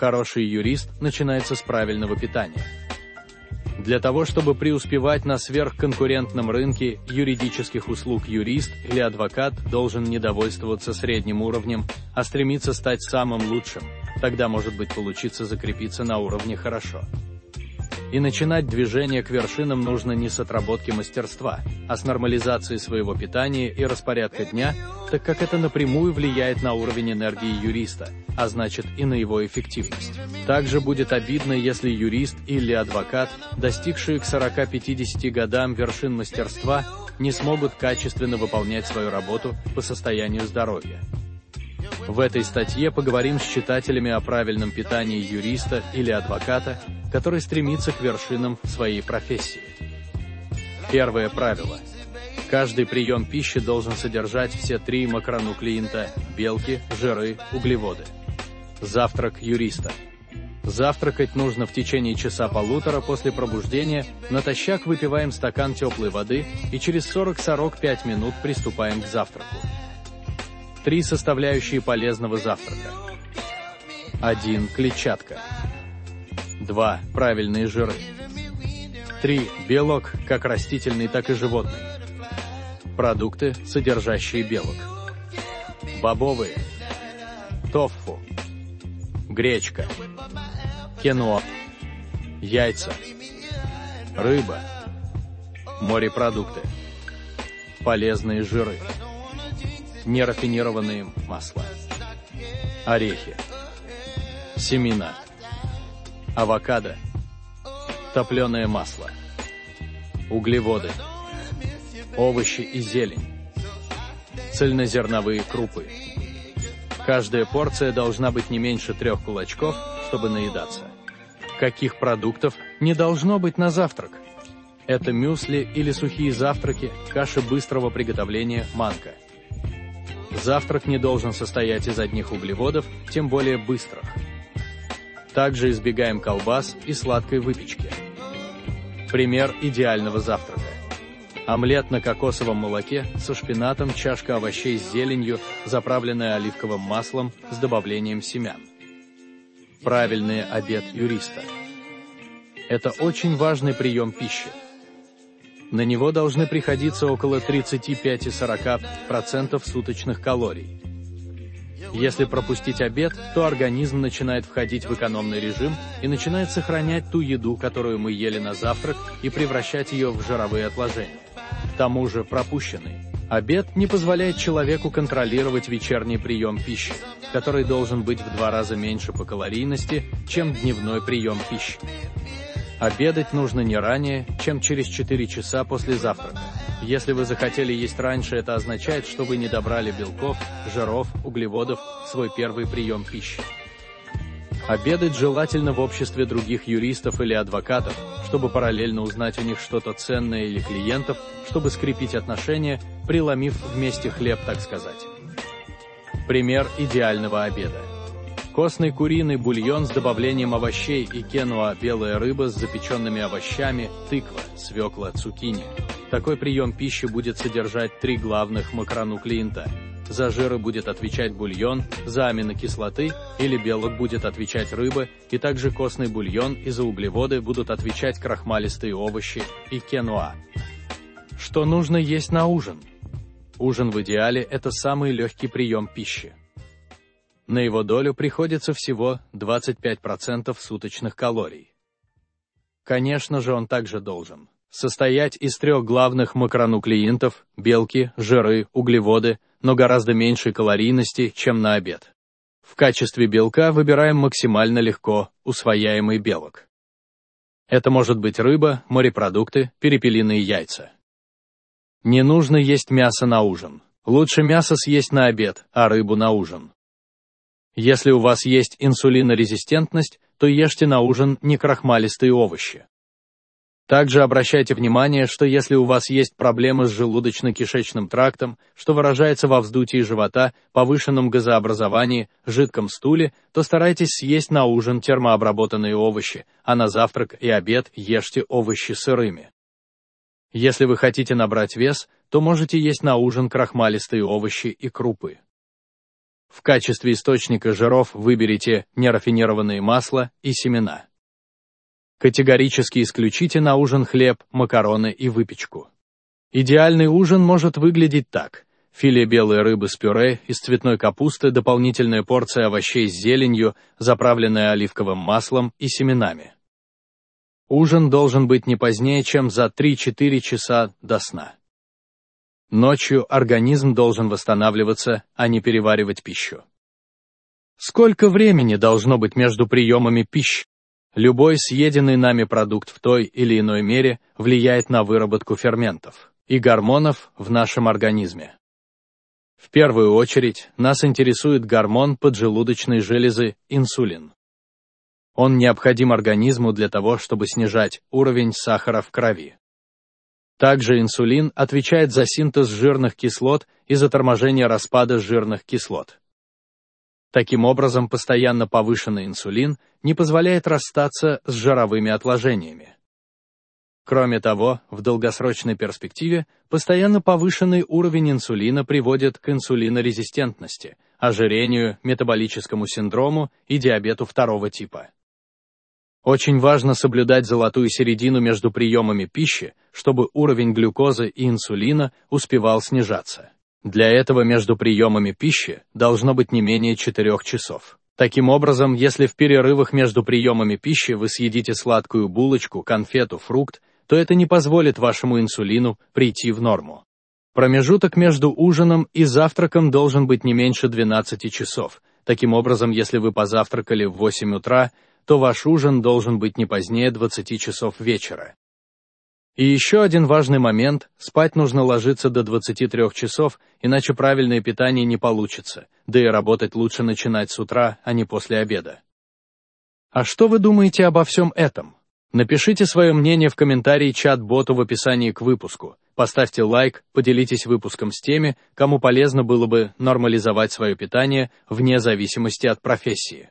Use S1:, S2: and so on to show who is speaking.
S1: Хороший юрист начинается с правильного питания. Для того, чтобы преуспевать на сверхконкурентном рынке юридических услуг юрист или адвокат должен не довольствоваться средним уровнем, а стремиться стать самым лучшим, тогда может быть получиться закрепиться на уровне хорошо. И начинать движение к вершинам нужно не с отработки мастерства, а с нормализации своего питания и распорядка дня, так как это напрямую влияет на уровень энергии юриста, а значит и на его эффективность. Также будет обидно, если юрист или адвокат, достигшие к 40-50 годам вершин мастерства, не смогут качественно выполнять свою работу по состоянию здоровья. В этой статье поговорим с читателями о правильном питании юриста или адвоката, который стремится к вершинам своей профессии. Первое правило. Каждый прием пищи должен содержать все три макронуклеинта – белки, жиры, углеводы. Завтрак юриста. Завтракать нужно в течение часа-полутора после пробуждения, натощак выпиваем стакан теплой воды и через 40-45 минут приступаем к завтраку. Три составляющие полезного завтрака. 1. Клетчатка. 2. Правильные жиры. 3. Белок, как растительный, так и животный. Продукты, содержащие белок. Бобовые. Тофу. Гречка. Киноа. Яйца. Рыба. Морепродукты. Полезные жиры нерафинированные масла, орехи, семена, авокадо, топленое масло, углеводы, овощи и зелень, цельнозерновые крупы. Каждая порция должна быть не меньше трех кулачков, чтобы наедаться. Каких продуктов не должно быть на завтрак? Это мюсли или сухие завтраки, каши быстрого приготовления манка – Завтрак не должен состоять из одних углеводов, тем более быстрых. Также избегаем колбас и сладкой выпечки. Пример идеального завтрака. Омлет на кокосовом молоке со шпинатом, чашка овощей с зеленью, заправленная оливковым маслом с добавлением семян. Правильный обед юриста. Это очень важный прием пищи. На него должны приходиться около 35-40% суточных калорий. Если пропустить обед, то организм начинает входить в экономный режим и начинает сохранять ту еду, которую мы ели на завтрак, и превращать ее в жировые отложения. К тому же пропущенный обед не позволяет человеку контролировать вечерний прием пищи, который должен быть в два раза меньше по калорийности, чем дневной прием пищи. Обедать нужно не ранее, чем через 4 часа после завтрака. Если вы захотели есть раньше, это означает, что вы не добрали белков, жиров, углеводов свой первый прием пищи. Обедать желательно в обществе других юристов или адвокатов, чтобы параллельно узнать у них что-то ценное или клиентов, чтобы скрепить отношения, преломив вместе хлеб, так сказать. Пример идеального обеда. Костный куриный бульон с добавлением овощей и кенуа, белая рыба с запеченными овощами, тыква, свекла, цукини. Такой прием пищи будет содержать три главных макронуклеинта. За жиры будет отвечать бульон, за аминокислоты или белок будет отвечать рыба, и также костный бульон и за углеводы будут отвечать крахмалистые овощи и кенуа. Что нужно есть на ужин? Ужин в идеале – это самый легкий прием пищи. На его долю приходится всего 25% суточных калорий. Конечно же, он также должен состоять из трех главных макронуклеинтов – белки, жиры, углеводы, но гораздо меньшей калорийности, чем на обед. В качестве белка выбираем максимально легко усвояемый белок. Это может быть рыба, морепродукты, перепелиные яйца. Не нужно есть мясо на ужин. Лучше мясо съесть на обед, а рыбу на ужин. Если у вас есть инсулинорезистентность, то ешьте на ужин некрахмалистые овощи. Также обращайте внимание, что если у вас есть проблемы с желудочно-кишечным трактом, что выражается во вздутии живота, повышенном газообразовании, жидком стуле, то старайтесь съесть на ужин термообработанные овощи, а на завтрак и обед ешьте овощи сырыми. Если вы хотите набрать вес, то можете есть на ужин крахмалистые овощи и крупы. В качестве источника жиров выберите нерафинированные масла и семена. Категорически исключите на ужин хлеб, макароны и выпечку. Идеальный ужин может выглядеть так. Филе белой рыбы с пюре, из цветной капусты дополнительная порция овощей с зеленью, заправленная оливковым маслом и семенами. Ужин должен быть не позднее, чем за 3-4 часа до сна. Ночью организм должен восстанавливаться, а не переваривать пищу. Сколько времени должно быть между приемами пищи? Любой съеденный нами продукт в той или иной мере влияет на выработку ферментов и гормонов в нашем организме. В первую очередь нас интересует гормон поджелудочной железы инсулин. Он необходим организму для того, чтобы снижать уровень сахара в крови. Также инсулин отвечает за синтез жирных кислот и за торможение распада жирных кислот. Таким образом, постоянно повышенный инсулин не позволяет расстаться с жировыми отложениями. Кроме того, в долгосрочной перспективе постоянно повышенный уровень инсулина приводит к инсулинорезистентности, ожирению, метаболическому синдрому и диабету второго типа. Очень важно соблюдать золотую середину между приемами пищи, чтобы уровень глюкозы и инсулина успевал снижаться. Для этого между приемами пищи должно быть не менее 4 часов. Таким образом, если в перерывах между приемами пищи вы съедите сладкую булочку, конфету, фрукт, то это не позволит вашему инсулину прийти в норму. Промежуток между ужином и завтраком должен быть не меньше 12 часов. Таким образом, если вы позавтракали в 8 утра, то ваш ужин должен быть не позднее 20 часов вечера. И еще один важный момент – спать нужно ложиться до 23 часов, иначе правильное питание не получится, да и работать лучше начинать с утра, а не после обеда. А что вы думаете обо всем этом? Напишите свое мнение в комментарии чат-боту в описании к выпуску. Поставьте лайк, поделитесь выпуском с теми, кому полезно было бы нормализовать свое питание вне зависимости от профессии.